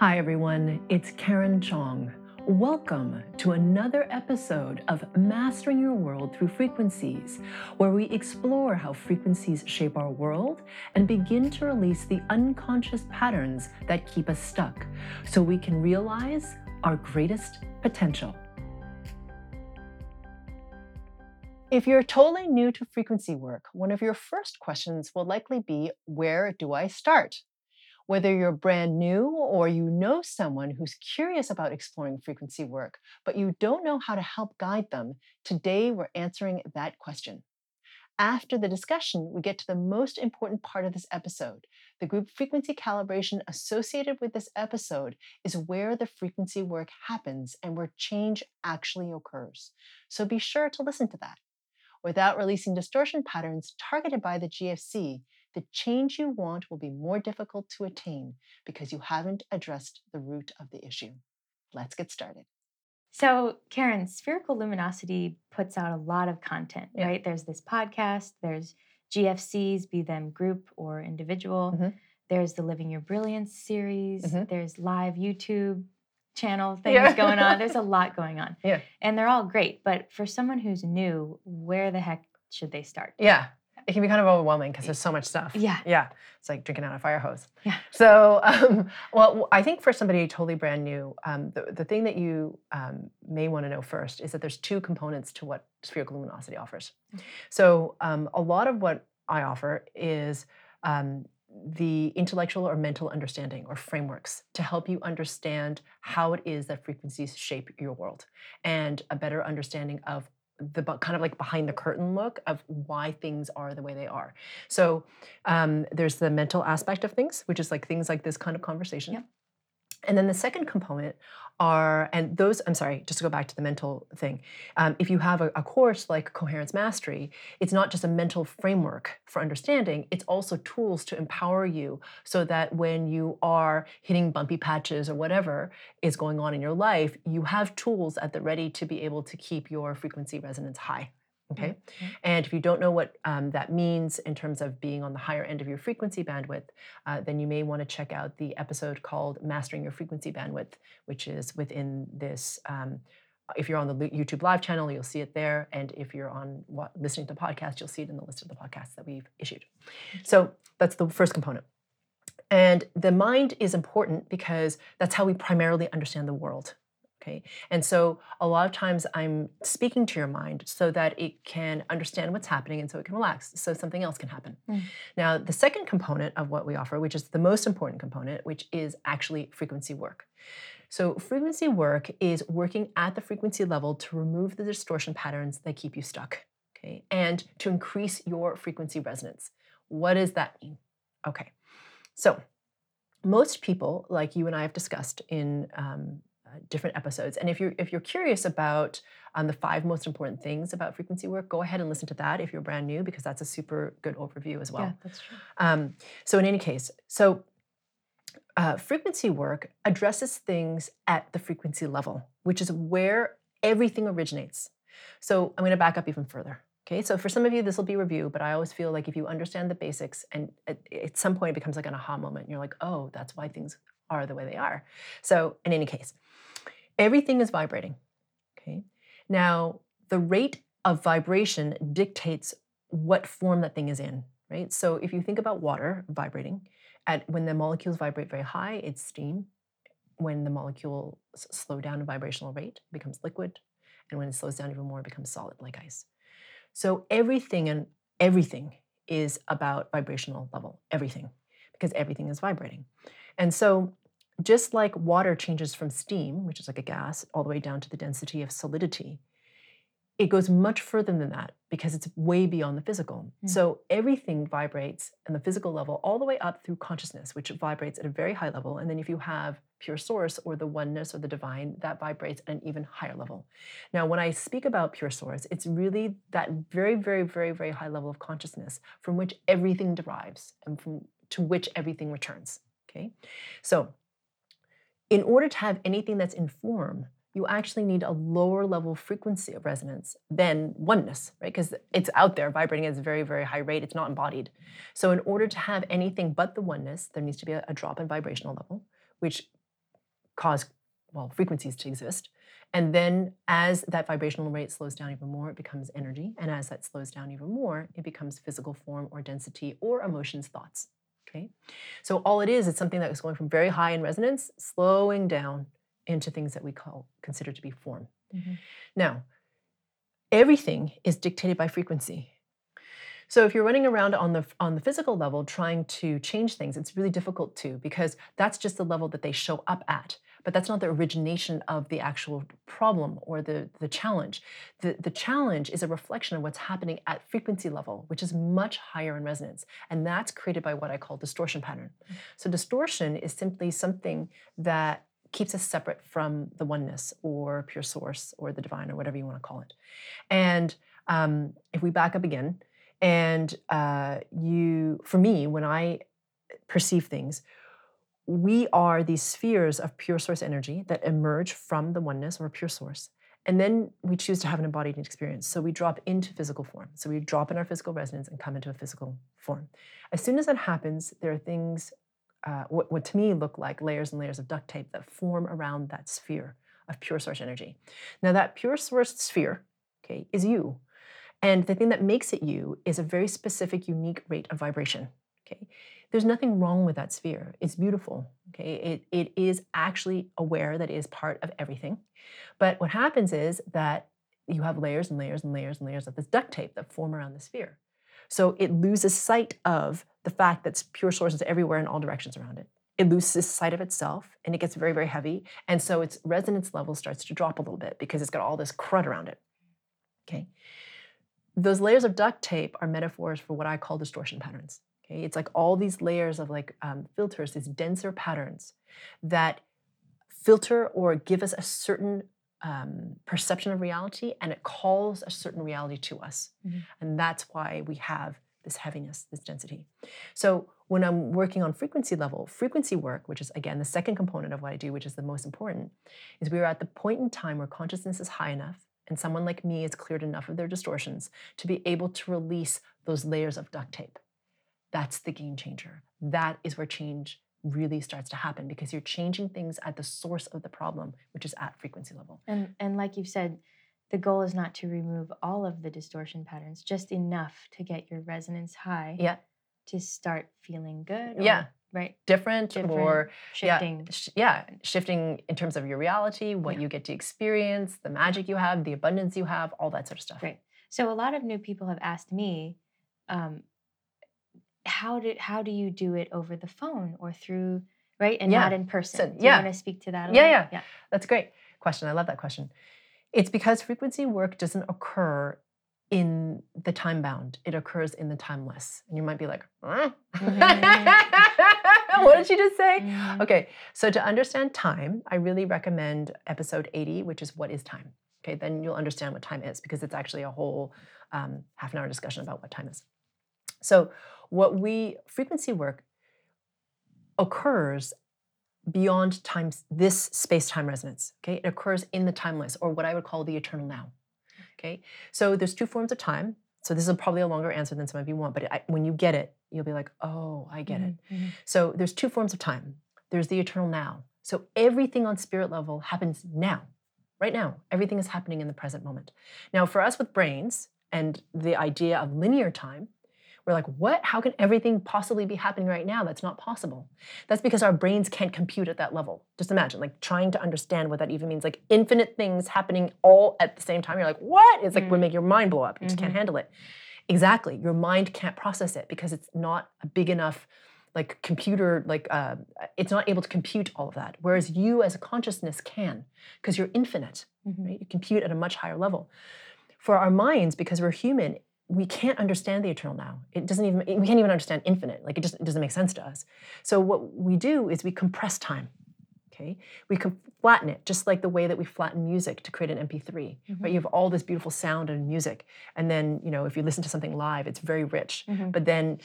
Hi, everyone. It's Karen Chong. Welcome to another episode of Mastering Your World Through Frequencies, where we explore how frequencies shape our world and begin to release the unconscious patterns that keep us stuck so we can realize our greatest potential. If you're totally new to frequency work, one of your first questions will likely be Where do I start? Whether you're brand new or you know someone who's curious about exploring frequency work, but you don't know how to help guide them, today we're answering that question. After the discussion, we get to the most important part of this episode. The group frequency calibration associated with this episode is where the frequency work happens and where change actually occurs. So be sure to listen to that. Without releasing distortion patterns targeted by the GFC, the change you want will be more difficult to attain because you haven't addressed the root of the issue. Let's get started. So, Karen, Spherical Luminosity puts out a lot of content, Yeah. right? There's this podcast, there's GFCs, be them group or individual. Mhm. There's the Living Your Brilliance series. Mhm. There's live YouTube channel things Yeah. going on. There's a lot going on. Yeah. And they're all great. But for someone who's new, where the heck should they start? Yeah, it can be kind of overwhelming because there's so much stuff. Yeah. Yeah, it's like drinking out a fire hose. Yeah. So, um, well, I think for somebody totally brand new, um, the, the thing that you um, may want to know first is that there's two components to what spherical luminosity offers. Mm. So, um, a lot of what I offer is um, the intellectual or mental understanding or frameworks to help you understand how it is that frequencies shape your world and a better understanding of the kind of like behind the curtain look of why things are the way they are. So um, there's the mental aspect of things, which is like things like this kind of conversation. Yep. And then the second component are, and those, I'm sorry, just to go back to the mental thing. Um, if you have a, a course like Coherence Mastery, it's not just a mental framework for understanding, it's also tools to empower you so that when you are hitting bumpy patches or whatever is going on in your life, you have tools at the ready to be able to keep your frequency resonance high. Okay. Mhm. And if you don't know what um, that means in terms of being on the higher end of your frequency bandwidth, uh, then you may want to check out the episode called Mastering Your Frequency Bandwidth, which is within this. Um, if you're on the YouTube live channel, you'll see it there. And if you're on wa- listening to the podcast, you'll see it in the list of the podcasts that we've issued. So that's the first component. And the mind is important because that's how we primarily understand the world. Okay. And so a lot of times I'm speaking to your mind so that it can understand what's happening and so it can relax, so something else can happen. Mm. Now, the second component of what we offer, which is the most important component, which is actually frequency work. So, frequency work is working at the frequency level to remove the distortion patterns that keep you stuck, okay, and to increase your frequency resonance. What does that mean? Okay, so most people, like you and I have discussed in um, different episodes, and if you're if you're curious about um, the five most important things about frequency work, go ahead and listen to that if you're brand new, because that's a super good overview as well. yeah, that's true. Um, so in any case, so uh, frequency work addresses things at the frequency level, which is where everything originates. So I'm going to back up even further. Okay, so for some of you, this will be review, but I always feel like if you understand the basics, and at, at some point it becomes like an aha moment, and you're like, oh, that's why things are the way they are. So in any case, everything is vibrating. Okay, now the rate of vibration dictates what form that thing is in, right? So if you think about water vibrating, at when the molecules vibrate very high, it's steam. When the molecules slow down in vibrational rate, it becomes liquid, and when it slows down even more, it becomes solid like ice. So everything and everything is about vibrational level, everything, because everything is vibrating. And so just like water changes from steam, which is like a gas, all the way down to the density of solidity, it goes much further than that because it's way beyond the physical. Mm. So everything vibrates on the physical level all the way up through consciousness, which vibrates at a very high level. And then if you have pure source or the oneness or the divine, that vibrates at an even higher level. Now, when I speak about pure source, it's really that very, very, very, very high level of consciousness from which everything derives and from to which everything returns. Okay. So in order to have anything that's in form, you actually need a lower level frequency of resonance than oneness, right? Because it's out there vibrating at a very, very high rate. It's not embodied. So, in order to have anything but the oneness, there needs to be a, a drop in vibrational level, which cause well frequencies to exist. And then as that vibrational rate slows down even more, it becomes energy. And as that slows down even more, it becomes physical form or density or emotions, thoughts. Okay. So all it is, it's something that is going from very high in resonance, slowing down into things that we call consider to be form. Mhm. Now, everything is dictated by frequency. So if you're running around on the on the physical level trying to change things, it's really difficult to because that's just the level that they show up at. But that's not the origination of the actual problem or the, the challenge. The, the challenge is a reflection of what's happening at frequency level, which is much higher in resonance. And that's created by what I call distortion pattern. So distortion is simply something that keeps us separate from the oneness or pure source or the divine or whatever you want to call it. And um, if we back up again, and uh, you, for me, when I perceive things, we are these spheres of pure source energy that emerge from the oneness or pure source. And then we choose to have an embodied experience. So we drop into physical form. So we drop in our physical resonance and come into a physical form. As soon as that happens, there are things, uh, what, what to me look like layers and layers of duct tape that form around that sphere of pure source energy. Now, that pure source sphere, okay, is you. And the thing that makes it you is a very specific, unique rate of vibration. Okay. There's nothing wrong with that sphere. It's beautiful. Okay. It, it is actually aware that it is part of everything. But what happens is that you have layers and layers and layers and layers of this duct tape that form around the sphere. So it loses sight of the fact that pure source is everywhere in all directions around it. It loses sight of itself and it gets very, very heavy. And so its resonance level starts to drop a little bit because it's got all this crud around it. Okay. Those layers of duct tape are metaphors for what I call distortion patterns. Okay. It's like all these layers of like um, filters, these denser patterns that filter or give us a certain um, perception of reality and it calls a certain reality to us. Mhm. And that's why we have this heaviness, this density. So when I'm working on frequency level, frequency work, which is again the second component of what I do, which is the most important, is we are at the point in time where consciousness is high enough and someone like me has cleared enough of their distortions to be able to release those layers of duct tape. That's the game changer. That is where change really starts to happen because you're changing things at the source of the problem, which is at frequency level. And and like you've said, the goal is not to remove all of the distortion patterns, just enough to get your resonance high. Yeah. To start feeling good. or- Yeah. Right. Different, Different, or Shifting. Yeah, sh- yeah, shifting in terms of your reality, what Yeah. you get to experience, the magic you have, the abundance you have, all that sort of stuff. Right. So a lot of new people have asked me, um, how did how do you do it over the phone or through right and Yeah. not in person? do yeah. you want to speak to that? Yeah, little? yeah. yeah. That's a great question. I love that question. It's because frequency work doesn't occur in the time bound, it occurs in the timeless. And you might be like, "Huh? what did she just say? Mhm. Okay, so to understand time, I really recommend episode 80, which is What is Time? Okay, then you'll understand what time is because it's actually a whole um, half an hour discussion about what time is. So, what we frequency work occurs beyond time, this space time resonance. Okay, it occurs in the timeless or what I would call the eternal now. Okay, so there's two forms of time. So, this is probably a longer answer than some of you want, but I, when you get it, you'll be like, oh, I get it. Mhm, mhm. So there's two forms of time. There's the eternal now. So everything on spirit level happens now, right now. Everything is happening in the present moment. Now, for us with brains and the idea of linear time, we're like, what? How can everything possibly be happening right now? That's not possible. That's because our brains can't compute at that level. Just imagine, like, trying to understand what that even means. Like, infinite things happening all at the same time. You're like, what? It's like, would Mm. make your mind blow up. You just can't Mhm. handle it. Exactly. Your mind can't process it because it's not a big enough like computer like uh, it's not able to compute all of that whereas you as a consciousness can because you're infinite Mhm. right you compute at a much higher level for our minds because we're human we can't understand the eternal now. It doesn't even we can't even understand infinite. Like it just it doesn't make sense to us. So what we do is we compress time okay? We can flatten it just like the way that we flatten music to create an mp3 right? You have all this beautiful sound and music and then you know if you listen to something live it's very rich. Mhm. but then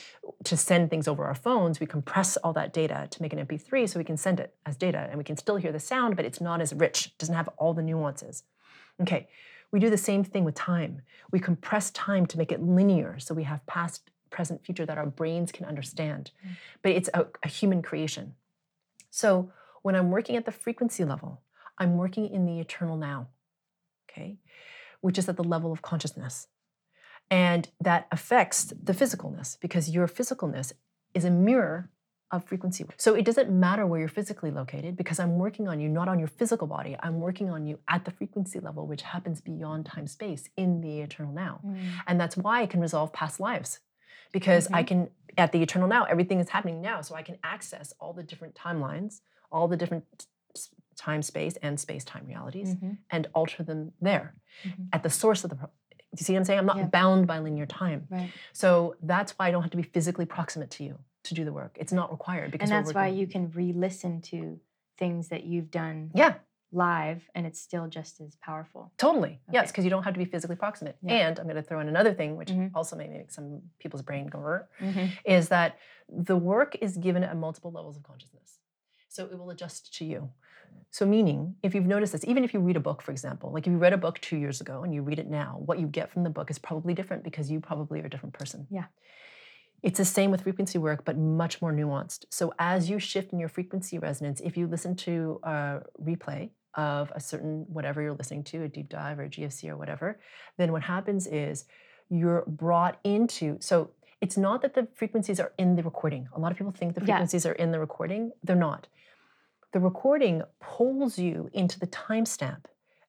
to send things over our phones, we compress all that data to make an MP3 so we can send it as data and we can still hear the sound, but it's not as rich, it doesn't have all the nuances. Okay, we do the same thing with time. We compress time to make it linear so we have past, present, future that our brains can understand. Mm. But it's a, a human creation. So when I'm working at the frequency level, I'm working in the eternal now, okay, which is at the level of consciousness. And that affects the physicalness because your physicalness is a mirror of frequency. So it doesn't matter where you're physically located because I'm working on you not on your physical body. I'm working on you at the frequency level, which happens beyond time space in the eternal now. Mm. And that's why I can resolve past lives because I can, at the eternal now, everything is happening now. So I can access all the different timelines, all the different time space and space time realities Mhm. and alter them there Mhm. at the source of the. Pro- you see what I'm saying? I'm not Yeah. bound by linear time. Right. So that's why I don't have to be physically proximate to you to do the work. It's not required because And that's why you can re-listen to things that you've done Yeah, live, and it's still just as powerful. totally. Yes, because you don't have to be physically proximate. Yeah. And I'm going to throw in another thing, which Mhm. also may make some people's brain go, Mhm. is that the work is given at multiple levels of consciousness. So it will adjust to you. So, meaning, if you've noticed this, even if you read a book, for example, like if you read a book two years ago and you read it now, what you get from the book is probably different because you probably are a different person. Yeah. It's the same with frequency work, but much more nuanced. So, as you shift in your frequency resonance, if you listen to a replay of a certain whatever you're listening to, a deep dive or a GFC or whatever, then what happens is you're brought into. So, it's not that the frequencies are in the recording. A lot of people think the Yeah. frequencies are in the recording. They're not. The recording pulls you into the timestamp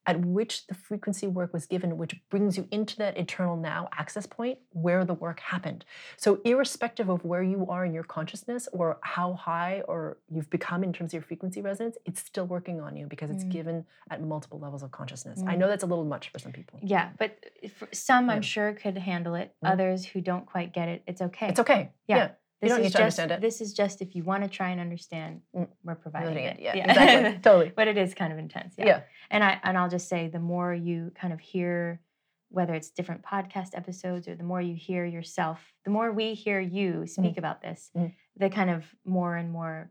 at which the frequency work was given, which brings you into that eternal now access point where the work happened. So, irrespective of where you are in your consciousness or how high or you've become in terms of your frequency resonance, it's still working on you because it's Mm. given at multiple levels of consciousness. I Mm. know that's a little much for some people. Yeah, but for some I'm sure could handle it. Mhm. Others who don't quite get it, it's okay. It's okay. Yeah. Yeah. This don't is need to just understand it. this is just if you want to try and understand, Mm. we're providing Relating it. it. Yeah. Exactly. totally. but it is kind of intense. Yeah. Yeah. And I and I'll just say the more you kind of hear whether it's different podcast episodes or the more you hear yourself, the more we hear you speak about this, Mhm. the kind of more and more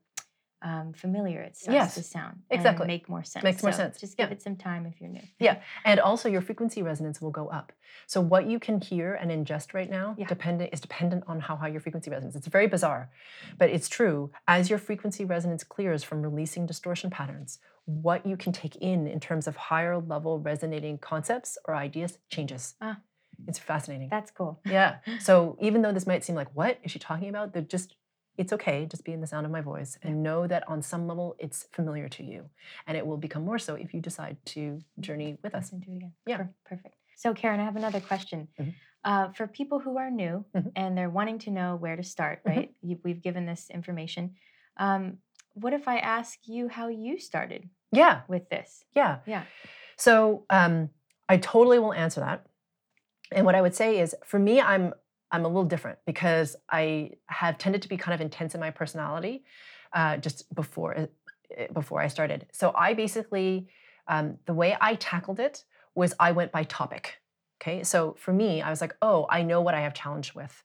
um, familiar it starts Yes, to sound exactly. and make more sense. Makes more So sense, Just yeah. give it some time if you're new. Yeah. And also your frequency resonance will go up. So what you can hear and ingest right now Yeah. dependent is dependent on how high your frequency resonance. It's very bizarre, but it's true. As your frequency resonance clears from releasing distortion patterns, what you can take in in terms of higher level resonating concepts or ideas changes. Ah. It's fascinating. That's cool. yeah. So even though this might seem like what is she talking about? They're just it's okay, just be in the sound of my voice and know that on some level it's familiar to you. And it will become more so if you decide to journey with us. Listen to it again. Yeah. Per- perfect. So, Karen, I have another question. Mhm. Uh, for people who are new Mhm. and they're wanting to know where to start, Mhm. right? You, we've given this information. Um, what if I ask you how you started Yeah. with this? Yeah. Yeah. So um, I totally will answer that. And what I would say is, for me, I'm I'm a little different because I have tended to be kind of intense in my personality uh, just before uh, before I started. So I basically um, the way I tackled it was I went by topic. Okay, so for me, I was like, oh, I know what I have challenge with.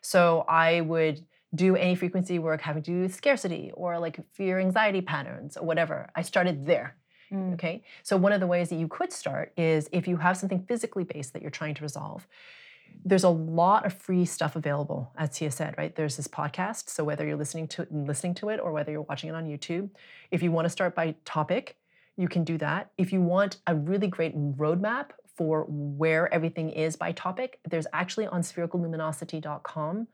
So I would do any frequency work having to do with scarcity or like fear anxiety patterns or whatever. I started there. Mm, Okay. So one of the ways that you could start is if you have something physically based that you're trying to resolve. There's a lot of free stuff available, at said, right? There's this podcast. So whether you're listening to it listening to it or whether you're watching it on YouTube, if you want to start by topic, you can do that. If you want a really great roadmap for where everything is by topic, there's actually on sphericalluminosity.com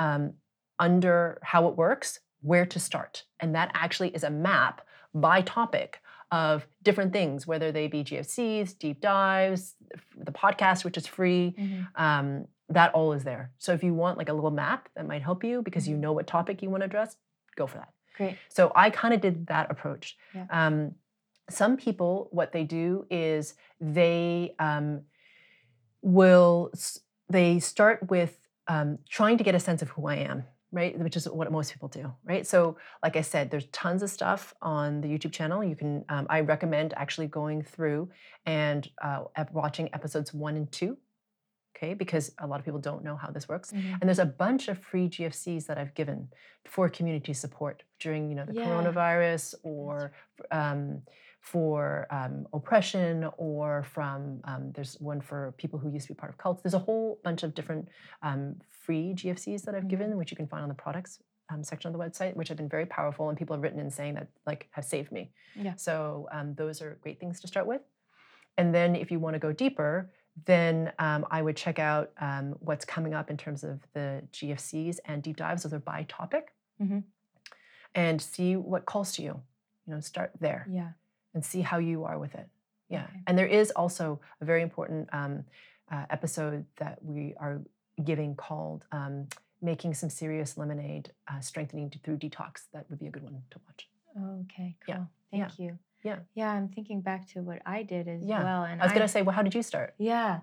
um, under how it works, where to start. And that actually is a map by topic of different things, whether they be GFCs, deep dives, the podcast, which is free. mhm. Um, that all is there. So if you want like a little map that might help you because you know what topic you want to address, go for that. Great. So I kind of did that approach. Yeah. Um, some people, what they do is they um, will they start with um, trying to get a sense of who I am, right? Which is what most people do, right? So, like I said, there's tons of stuff on the YouTube channel. You can um, I recommend actually going through and uh, watching episodes one and two. Okay, because a lot of people don't know how this works. Mhm. And there's a bunch of free GFCs that I've given for community support during, you know, the Yeah. coronavirus or um, for um, oppression or from, um, there's one for people who used to be part of cults. There's a whole bunch of different um, free GFCs that I've given, which you can find on the products um, section of the website, which have been very powerful, and people have written in saying that like have saved me. Yeah. So um, those are great things to start with. And then if you want to go deeper, then um, I would check out um, what's coming up in terms of the GFCs and deep dives. Those are by topic, Mhm. and see what calls to you. You know, start there Yeah. And see how you are with it. Yeah. Okay. And there is also a very important um, uh, episode that we are giving called um, Making Some Serious Lemonade uh, Strengthening Through Detox. That would be a good one to watch. Okay. Cool. Yeah, Thank you. yeah. Yeah. I'm thinking back to what I did as Yeah. well, and I was going to say, well, how did you start? Yeah.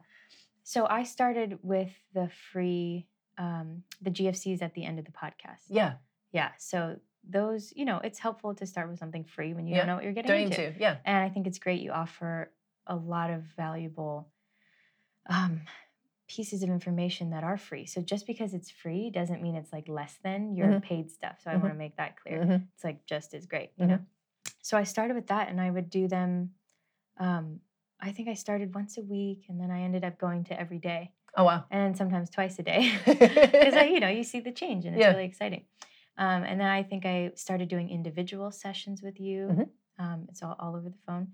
So I started with the free, um, the GFCs at the end of the podcast. Yeah. Yeah. So those, you know, it's helpful to start with something free when you Yeah. don't know what you're getting Don't into. need to. Yeah. And I think it's great you offer a lot of valuable um, pieces of information that are free. So just because it's free doesn't mean it's like less than your Mhm. paid stuff. So I Mhm. want to make that clear. Mhm. It's like just as great, you know. So I started with that, and I would do them. Um, I think I started once a week, and then I ended up going to every day, Oh, wow. and sometimes twice a day, because I, you know, you see the change, and it's Yeah. really exciting. Um, and then I think I started doing individual sessions with you. Mhm. Um, it's all, all over the phone.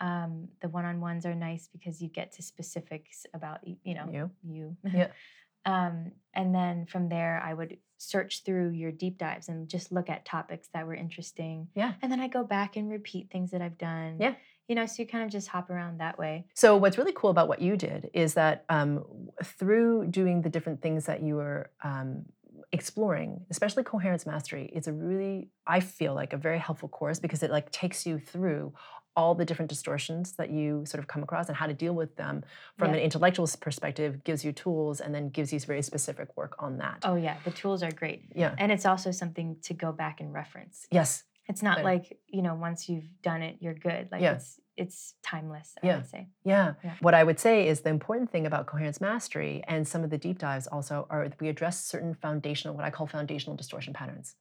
Um, the one-on-ones are nice because you get to specifics about you know you. you. Yeah. um, and then from there, I would search through your deep dives and just look at topics that were interesting. Yeah. And then I go back and repeat things that I've done. Yeah. You know, so you kind of just hop around that way. So what's really cool about what you did is that um, through doing the different things that you were um, exploring, especially coherence mastery, it's a really I feel like a very helpful course because it like takes you through all the different distortions that you sort of come across and how to deal with them from Yeah. an intellectual perspective gives you tools and then gives you very specific work on that Oh yeah, the tools are great. yeah And it's also something to go back and reference. yes It's not like, you know, once you've done it, you're good. Like Yeah. it's it's timeless, I Yeah. would say. Yeah. Yeah. What I would say is the important thing about coherence mastery and some of the deep dives also are that we address certain foundational, what I call foundational distortion patterns.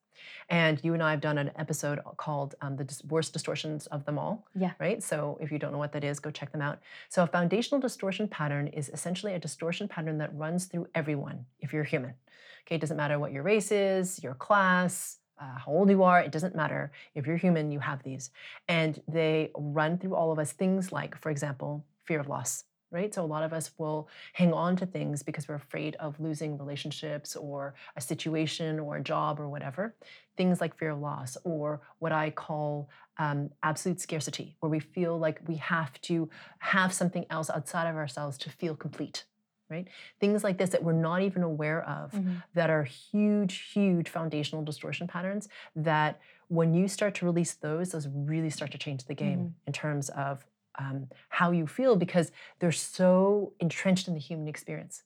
And you and I have done an episode called um, The Dis- Worst Distortions of Them All. Yeah. Right. So if you don't know what that is, go check them out. So a foundational distortion pattern is essentially a distortion pattern that runs through everyone if you're human. Okay. It doesn't matter what your race is, your class, uh, how old you are, it doesn't matter. If you're human, you have these. And they run through all of us things like, for example, fear of loss, right? So a lot of us will hang on to things because we're afraid of losing relationships or a situation or a job or whatever. Things like fear of loss or what I call um, absolute scarcity, where we feel like we have to have something else outside of ourselves to feel complete. Right? Things like this that we're not even aware of Mhm. that are huge, huge foundational distortion patterns that when you start to release those, those really start to change the game Mhm. in terms of um, how you feel because they're so entrenched in the human experience.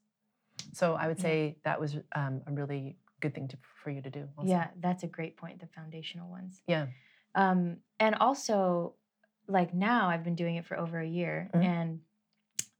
So I would say that was um, a really good thing to, for you to do. Also. Yeah, that's a great point, the foundational ones. Yeah. Um, and also, like now, I've been doing it for over a year, Mhm. and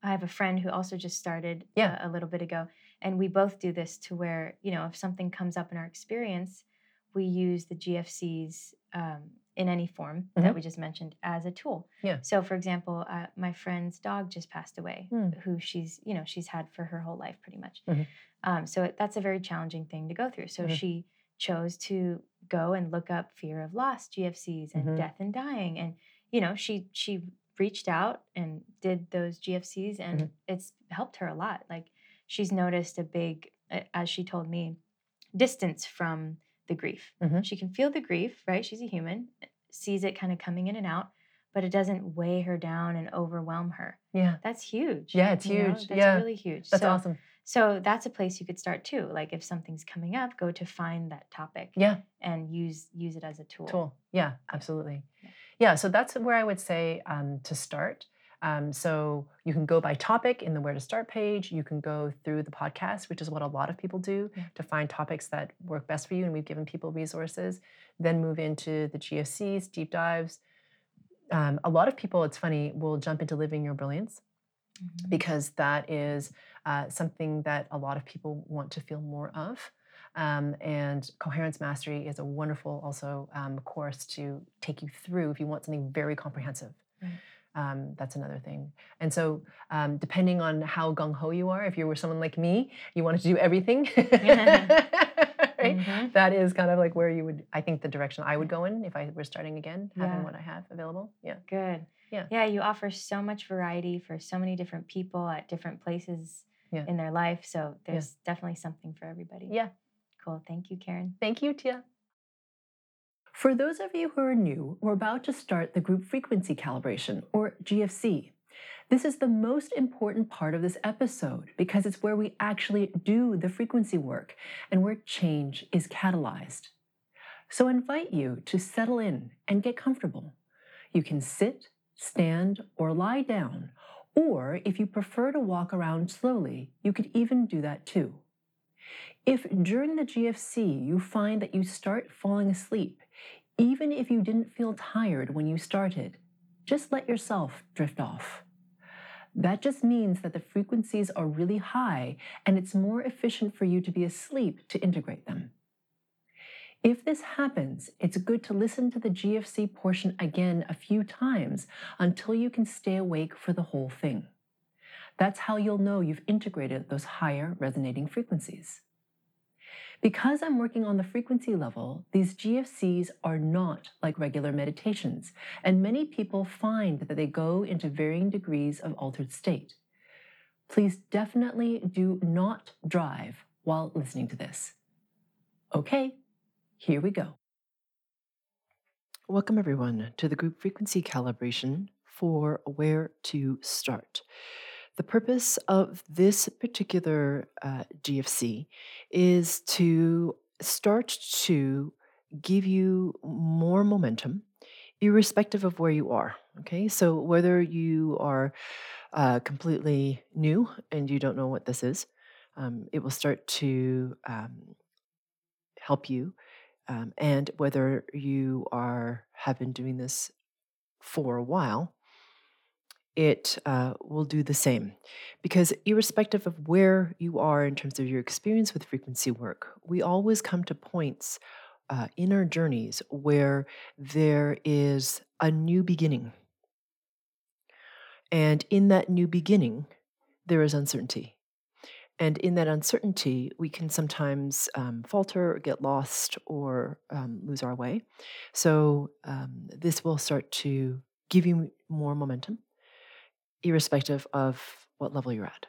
I have a friend who also just started Yeah. a, a little bit ago, and we both do this to where you know if something comes up in our experience, we use the GFCs um, in any form Mhm. that we just mentioned as a tool. Yeah. So, for example, uh, my friend's dog just passed away, Mm. who she's you know she's had for her whole life pretty much. Mhm. Um, so it, that's a very challenging thing to go through. So Mhm. she chose to go and look up fear of loss GFCs and Mhm. death and dying, and you know she she reached out and did those GFCs, and Mhm. it's helped her a lot. Like she's noticed a big, as she told me, distance from the grief. Mhm. She can feel the grief, right? She's a human, sees it kind of coming in and out, but it doesn't weigh her down and overwhelm her. Yeah. That's huge. Yeah, it's you know? huge. That's Yeah. really huge. That's so, awesome. so that's a place you could start too. Like if something's coming up, go to find that topic Yeah. and use use it as a tool. Tool. Yeah, absolutely. Yeah. Yeah, so that's where I would say um, to start. Um, so you can go by topic in the Where to Start page. You can go through the podcast, which is what a lot of people do Yeah. to find topics that work best for you. And we've given people resources. Then move into the GFCs, deep dives. Um, a lot of people, it's funny, will jump into living your brilliance Mhm. because that is uh, something that a lot of people want to feel more of. Um, and coherence mastery is a wonderful also um, course to take you through if you want something very comprehensive. Right. Um, that's another thing. And so, um, depending on how gung ho you are, if you were someone like me, you wanted to do everything, right? Mhm. That is kind of like where you would, I think, the direction I would go in if I were starting again, having Yeah. what I have available. Yeah. Good. Yeah. Yeah, you offer so much variety for so many different people at different places Yeah. in their life. So there's definitely something for everybody. Yeah. Cool. Thank you, Karen. Thank you, Tia. For those of you who are new, we're about to start the group frequency calibration, or GFC. This is the most important part of this episode because it's where we actually do the frequency work and where change is catalyzed. So I invite you to settle in and get comfortable. You can sit, stand, or lie down, or if you prefer to walk around slowly, you could even do that too. If during the GFC you find that you start falling asleep, even if you didn't feel tired when you started, just let yourself drift off. That just means that the frequencies are really high and it's more efficient for you to be asleep to integrate them. If this happens, it's good to listen to the GFC portion again a few times until you can stay awake for the whole thing. That's how you'll know you've integrated those higher resonating frequencies. Because I'm working on the frequency level, these GFCs are not like regular meditations, and many people find that they go into varying degrees of altered state. Please definitely do not drive while listening to this. Okay, here we go. Welcome, everyone, to the group frequency calibration for where to start. The purpose of this particular uh, GFC is to start to give you more momentum, irrespective of where you are. Okay, so whether you are uh, completely new and you don't know what this is, um, it will start to um, help you um, and whether you are have been doing this for a while it uh, will do the same. Because irrespective of where you are in terms of your experience with frequency work we always come to points uh, in our journeys where there is a new beginning. And in that new beginning there is uncertainty. And in that uncertainty, we can sometimes um, falter or get lost or um, lose our way. So, um, this will start to give you more momentum, irrespective of what level you're at.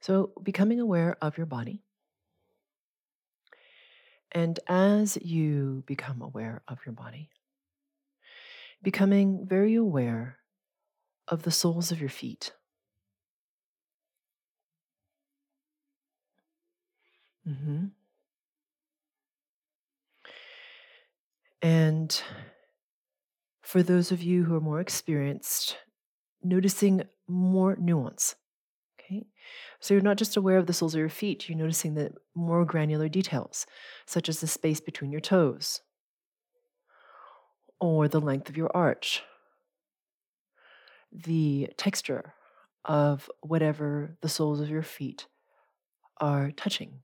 So, becoming aware of your body. And as you become aware of your body, becoming very aware of the soles of your feet. hmm And for those of you who are more experienced, noticing more nuance. Okay. So you're not just aware of the soles of your feet, you're noticing the more granular details, such as the space between your toes, or the length of your arch, the texture of whatever the soles of your feet are touching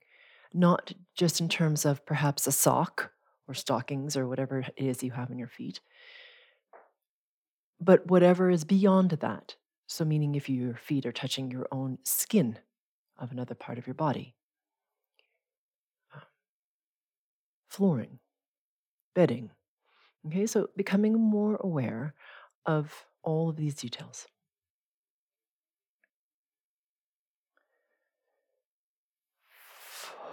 not just in terms of perhaps a sock or stockings or whatever it is you have on your feet, but whatever is beyond that. So, meaning if your feet are touching your own skin of another part of your body, um, flooring, bedding. Okay, so becoming more aware of all of these details.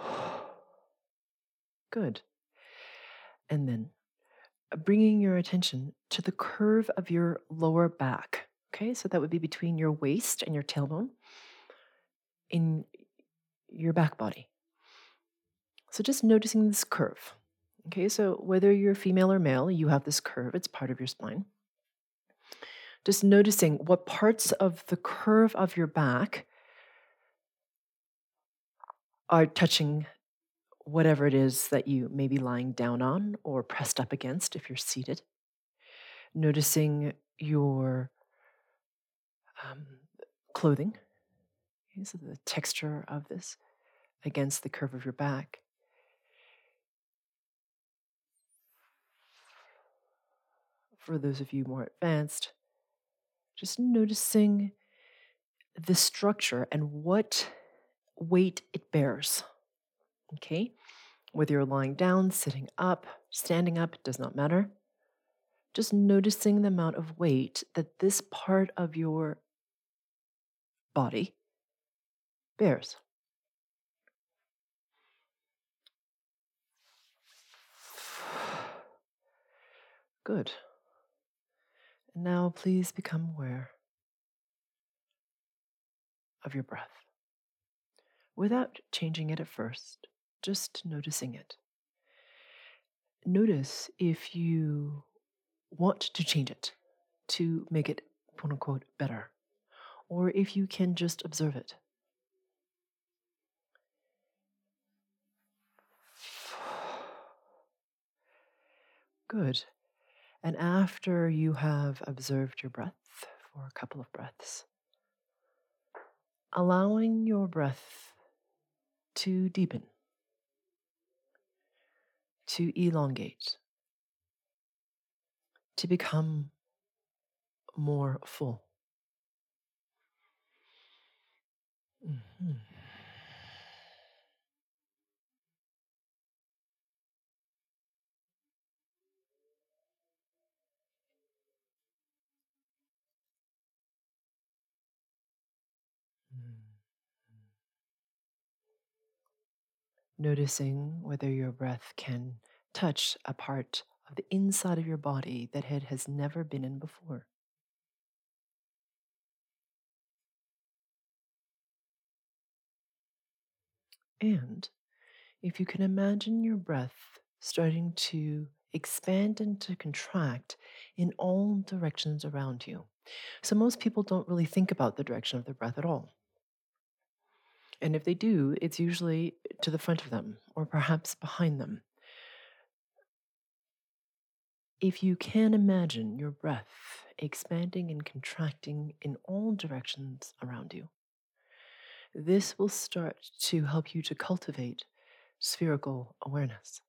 Good. And then bringing your attention to the curve of your lower back. Okay, so that would be between your waist and your tailbone in your back body. So just noticing this curve. Okay, so whether you're female or male, you have this curve, it's part of your spine. Just noticing what parts of the curve of your back are touching whatever it is that you may be lying down on or pressed up against if you're seated. Noticing your um, clothing, okay, so the texture of this against the curve of your back. For those of you more advanced, just noticing the structure and what weight it bears Okay? Whether you're lying down, sitting up, standing up, it does not matter. Just noticing the amount of weight that this part of your body bears. Good. And now please become aware of your breath without changing it at first, just noticing it. Notice if you want to change it to make it quote unquote better, or if you can just observe it. Good. And after you have observed your breath for a couple of breaths, allowing your breath to deepen, to elongate, to become more full. Mhm. Noticing whether your breath can touch a part of the inside of your body that it has never been in before. And if you can imagine your breath starting to expand and to contract in all directions around you. So, most people don't really think about the direction of their breath at all. And if they do, it's usually to the front of them or perhaps behind them. If you can imagine your breath expanding and contracting in all directions around you, this will start to help you to cultivate spherical awareness.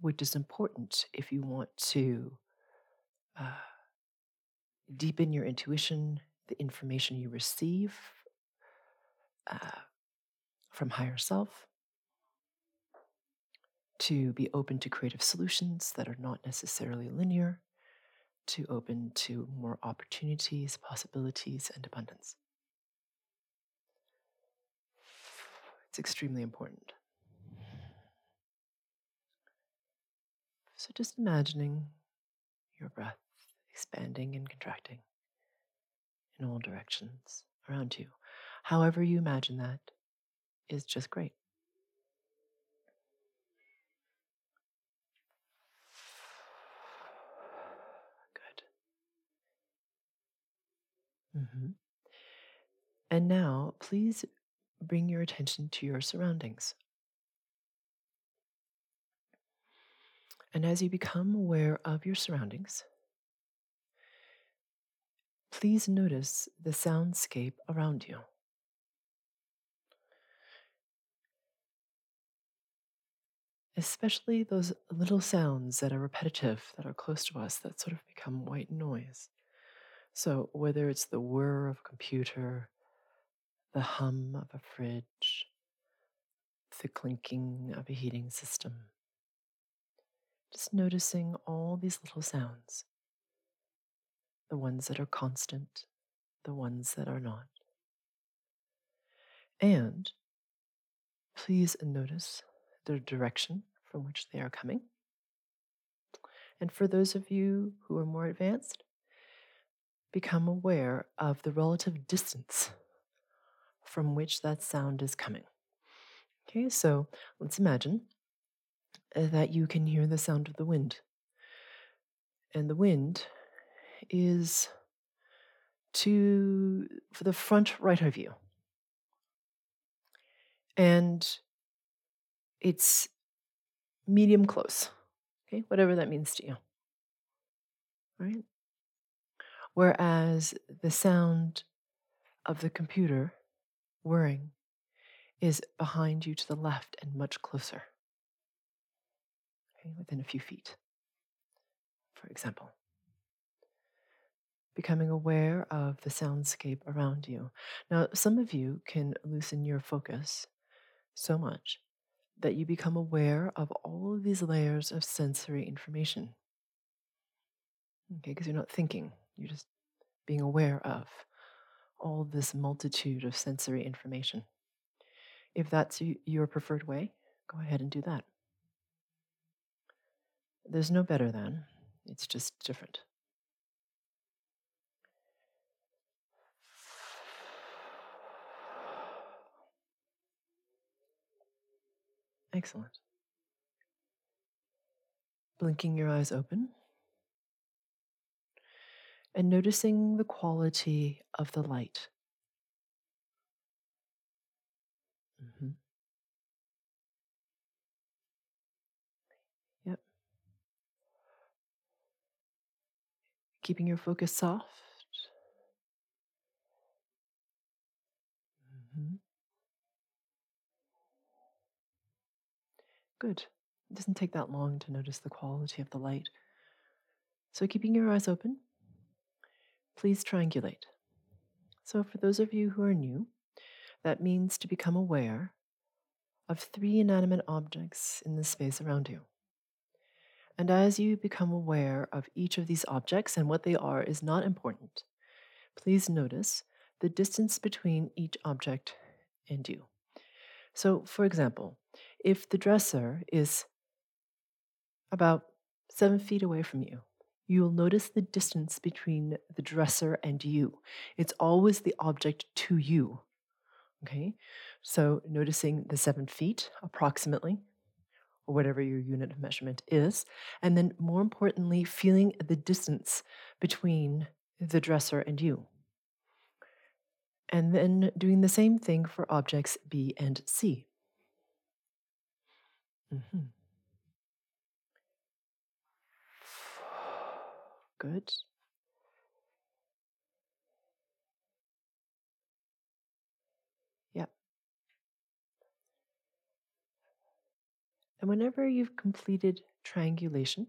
Which is important if you want to uh, deepen your intuition, the information you receive uh, from higher self, to be open to creative solutions that are not necessarily linear, to open to more opportunities, possibilities, and abundance. It's extremely important. So, just imagining your breath expanding and contracting in all directions around you. However, you imagine that is just great. Good. hmm And now, please bring your attention to your surroundings. And as you become aware of your surroundings, please notice the soundscape around you. Especially those little sounds that are repetitive, that are close to us, that sort of become white noise. So, whether it's the whir of a computer, the hum of a fridge, the clinking of a heating system, just noticing all these little sounds the ones that are constant, the ones that are not. And please notice the direction from which they are coming. And for those of you who are more advanced, become aware of the relative distance from which that sound is coming. Okay, so let's imagine that you can hear the sound of the wind. And the wind is to for the front right of you. And it's medium close. Okay, whatever that means to you. Right? Whereas the sound of the computer whirring is behind you to the left and much closer. Okay, within a few feet, for example becoming aware of the soundscape around you. Now, some of you can loosen your focus so much that you become aware of all of these layers of sensory information. Okay, because you're not thinking, you're just being aware of all this multitude of sensory information. If that's your preferred way, go ahead and do that. There's no better than, it's just different. Excellent. Blinking your eyes open and noticing the quality of the light. hmm Yep. Keeping your focus soft. Good. It doesn't take that long to notice the quality of the light. So, keeping your eyes open, please triangulate. So, for those of you who are new, that means to become aware of three inanimate objects in the space around you. And as you become aware of each of these objects and what they are is not important, please notice the distance between each object and you. So, for example, if the dresser is about seven feet away from you, you'll notice the distance between the dresser and you. It's always the object to you. Okay, so noticing the seven feet approximately, or whatever your unit of measurement is, and then more importantly, feeling the distance between the dresser and you. And then doing the same thing for objects B and C. Mm-hmm. Good. Yep. And whenever you've completed triangulation,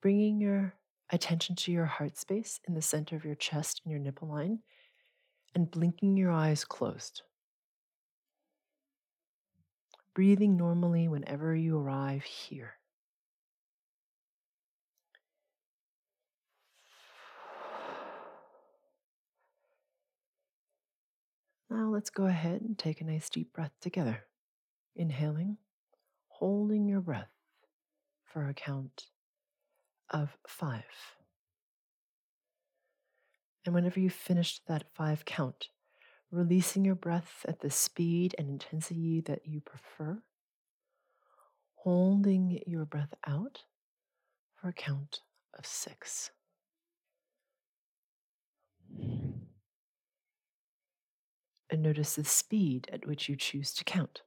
bringing your attention to your heart space in the center of your chest and your nipple line, and blinking your eyes closed. Breathing normally whenever you arrive here. Now let's go ahead and take a nice deep breath together. Inhaling, holding your breath for a count of five. And whenever you've finished that five count, releasing your breath at the speed and intensity that you prefer, holding your breath out for a count of six. And notice the speed at which you choose to count.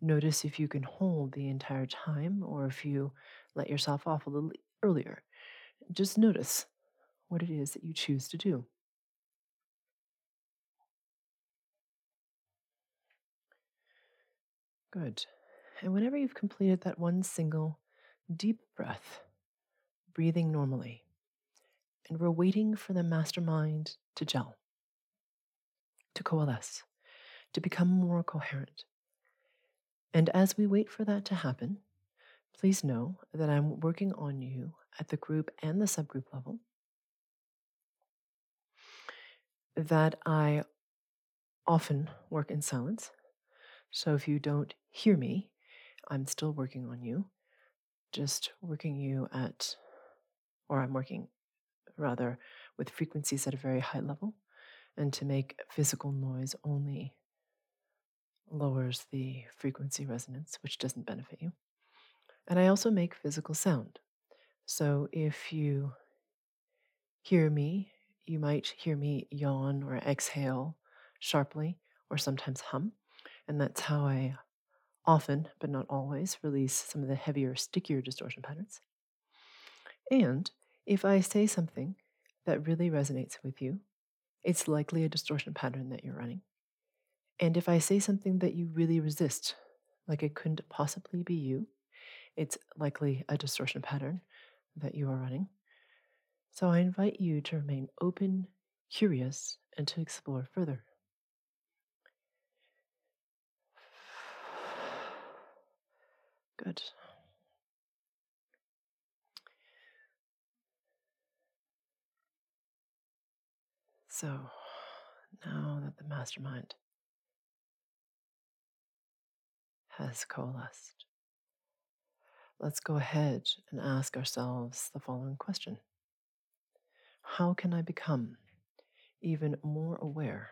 Notice if you can hold the entire time or if you let yourself off a little earlier. Just notice what it is that you choose to do. Good. And whenever you've completed that one single deep breath, breathing normally, and we're waiting for the mastermind to gel, to coalesce, to become more coherent. And as we wait for that to happen, please know that I'm working on you at the group and the subgroup level, that I often work in silence. So if you don't hear me, I'm still working on you, just working you at, or I'm working rather with frequencies at a very high level. And to make physical noise only lowers the frequency resonance, which doesn't benefit you. And I also make physical sound. So if you hear me, you might hear me yawn or exhale sharply or sometimes hum. And that's how I often, but not always, release some of the heavier, stickier distortion patterns. And if I say something that really resonates with you, it's likely a distortion pattern that you're running. And if I say something that you really resist, like it couldn't possibly be you, it's likely a distortion pattern that you are running. So I invite you to remain open, curious, and to explore further. Good. So now that the mastermind has coalesced, let's go ahead and ask ourselves the following question How can I become even more aware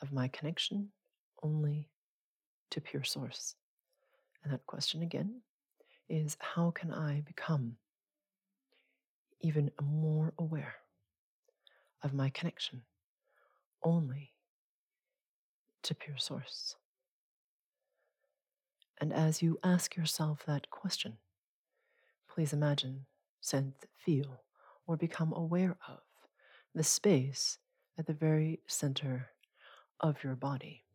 of my connection only to pure source? And that question again is How can I become even more aware of my connection only to pure source? And as you ask yourself that question, please imagine, sense, feel, or become aware of the space at the very center of your body.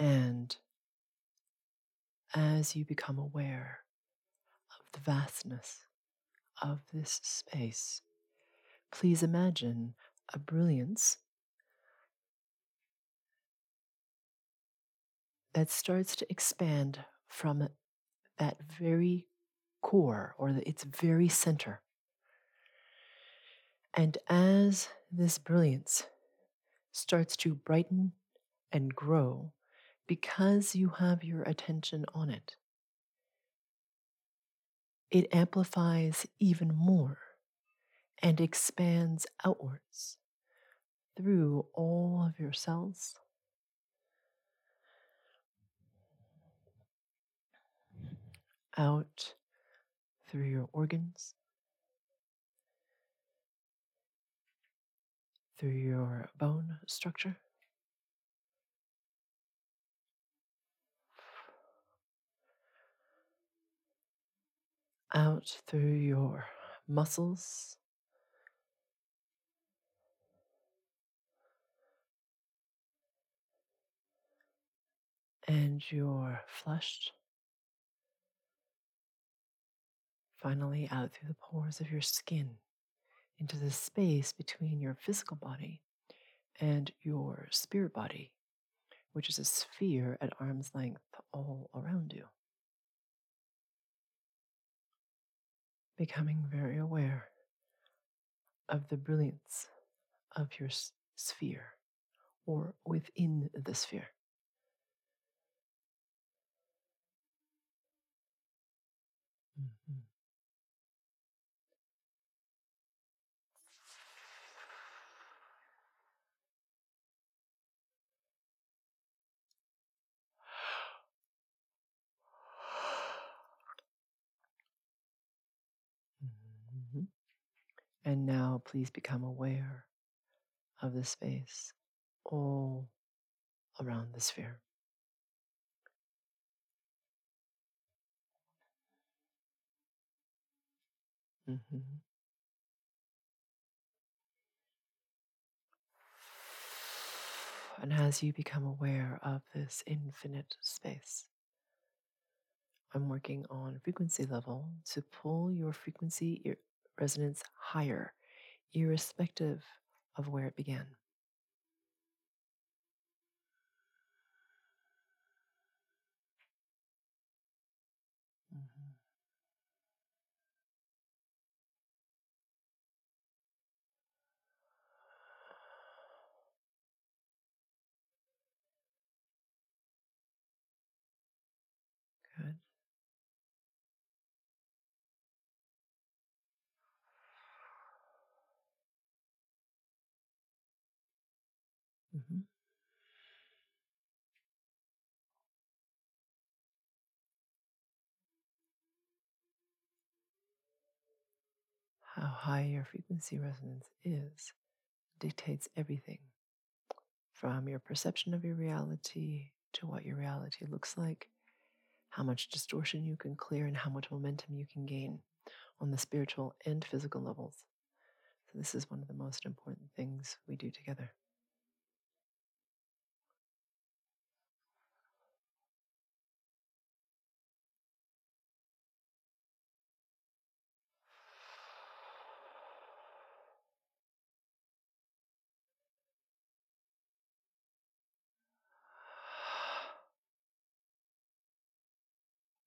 And as you become aware of the vastness of this space, please imagine a brilliance that starts to expand from that very core or its very center. And as this brilliance starts to brighten and grow because you have your attention on it, it amplifies even more and expands outwards through all of your cells. Out through your organs, through your bone structure. Out through your muscles. And your flesh. Finally, out through the pores of your skin into the space between your physical body and your spirit body, which is a sphere at arm's length all around you. Becoming very aware of the brilliance of your sphere or within the sphere. And now please become aware of the space all around the sphere. Mhm. And as you become aware of this infinite space, I'm working on frequency level to pull your frequency resonance higher, irrespective of where it began. Mhm. Mhm. How high your frequency resonance is dictates everything from your perception of your reality to what your reality looks like, how much distortion you can clear, and how much momentum you can gain on the spiritual and physical levels. So, this is one of the most important things we do together.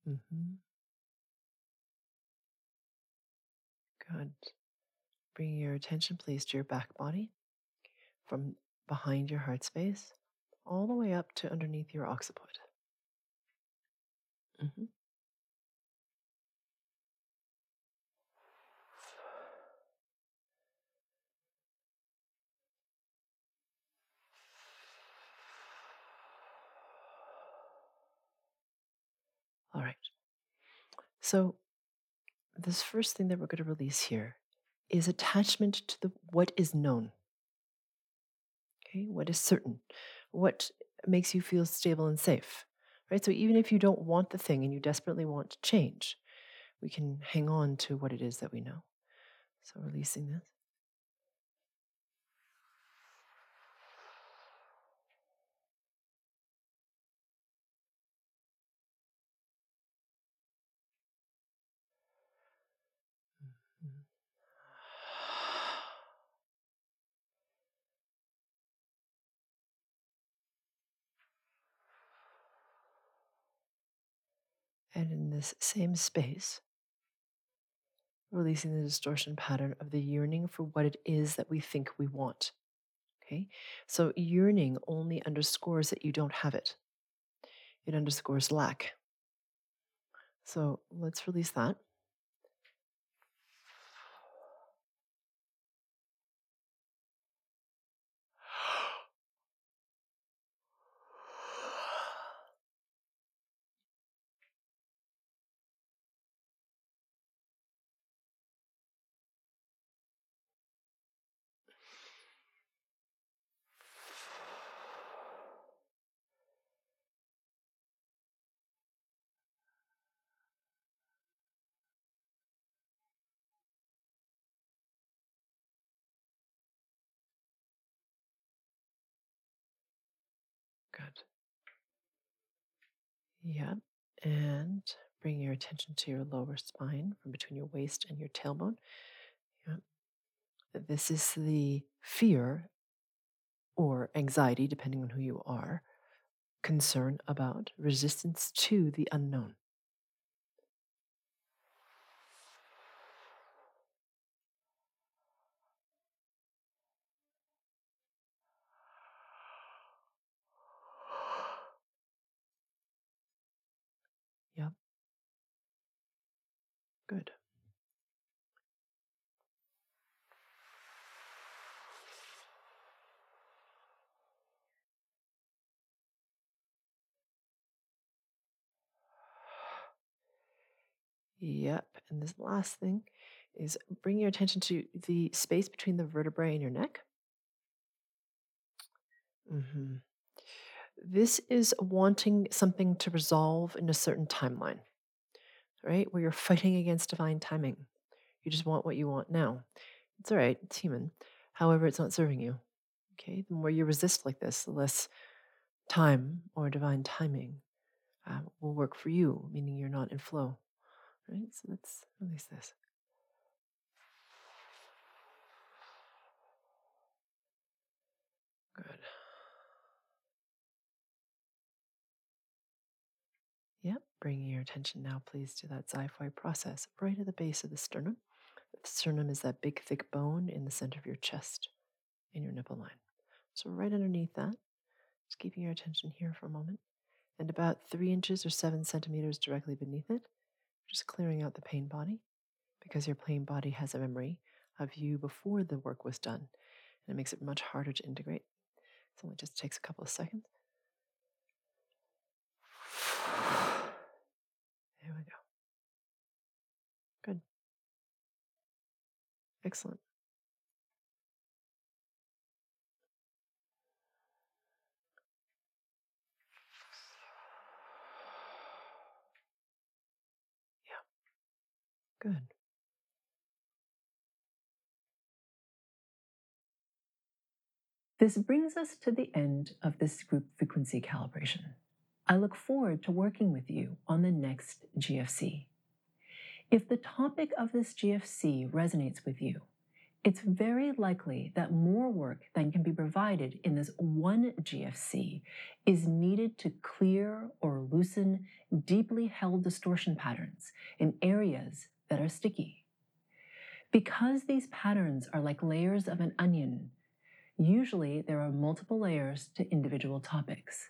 Hmm Good. Bring your attention, please, to your back body from behind your heart space all the way up to underneath your occiput. hmm All right. So, this first thing that we're going to release here is attachment to the what is known. Okay, what is certain, what makes you feel stable and safe, right? So even if you don't want the thing and you desperately want to change, we can hang on to what it is that we know. So releasing this. And in this same space, releasing the distortion pattern of the yearning for what it is that we think we want. Okay, so yearning only underscores that you don't have it, it underscores lack. So let's release that. Good. Yeah. And bring your attention to your lower spine from between your waist and your tailbone. Yeah. This is the fear or anxiety, depending on who you are, concern about, resistance to the unknown. Yeah. Good. Yep. And this last thing is bring your attention to the space between the vertebrae in your neck. Mm-hmm. This is wanting something to resolve in a certain timeline, right? Where you're fighting against divine timing. You just want what you want now. It's all right, it's human. However, it's not serving you. Okay. The more you resist like this, the less time or divine timing uh, will work for you, meaning you're not in flow. Right? So let's release this. Good. Yep. Bringing your attention now, please, to that xiphoid process right at the base of the sternum. The sternum is that big, thick bone in the center of your chest, in your nipple line. So, right underneath that, just keeping your attention here for a moment, and about three inches or seven centimeters directly beneath it, just clearing out the pain body because your pain body has a memory of you before the work was done, and it makes it much harder to integrate. So, it just takes a couple of seconds. There we go. Good. Excellent. Yeah. Good. This brings us to the end of this group frequency calibration. I look forward to working with you on the next GFC. If the topic of this GFC resonates with you it's very likely that more work than can be provided in this one GFC is needed to clear or loosen deeply held distortion patterns in areas that are sticky. Because these patterns are like layers of an onion, usually there are multiple layers to individual topics.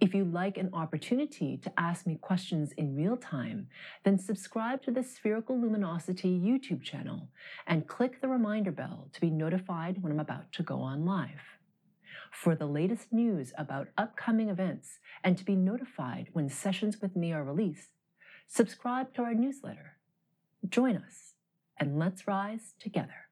If you'd like an opportunity to ask me questions in real time, then subscribe to the Spherical Luminosity YouTube channel and click the reminder bell to be notified when I'm about to go on live. For the latest news about upcoming events and to be notified when sessions with me are released, subscribe to our newsletter. Join us and let's rise together.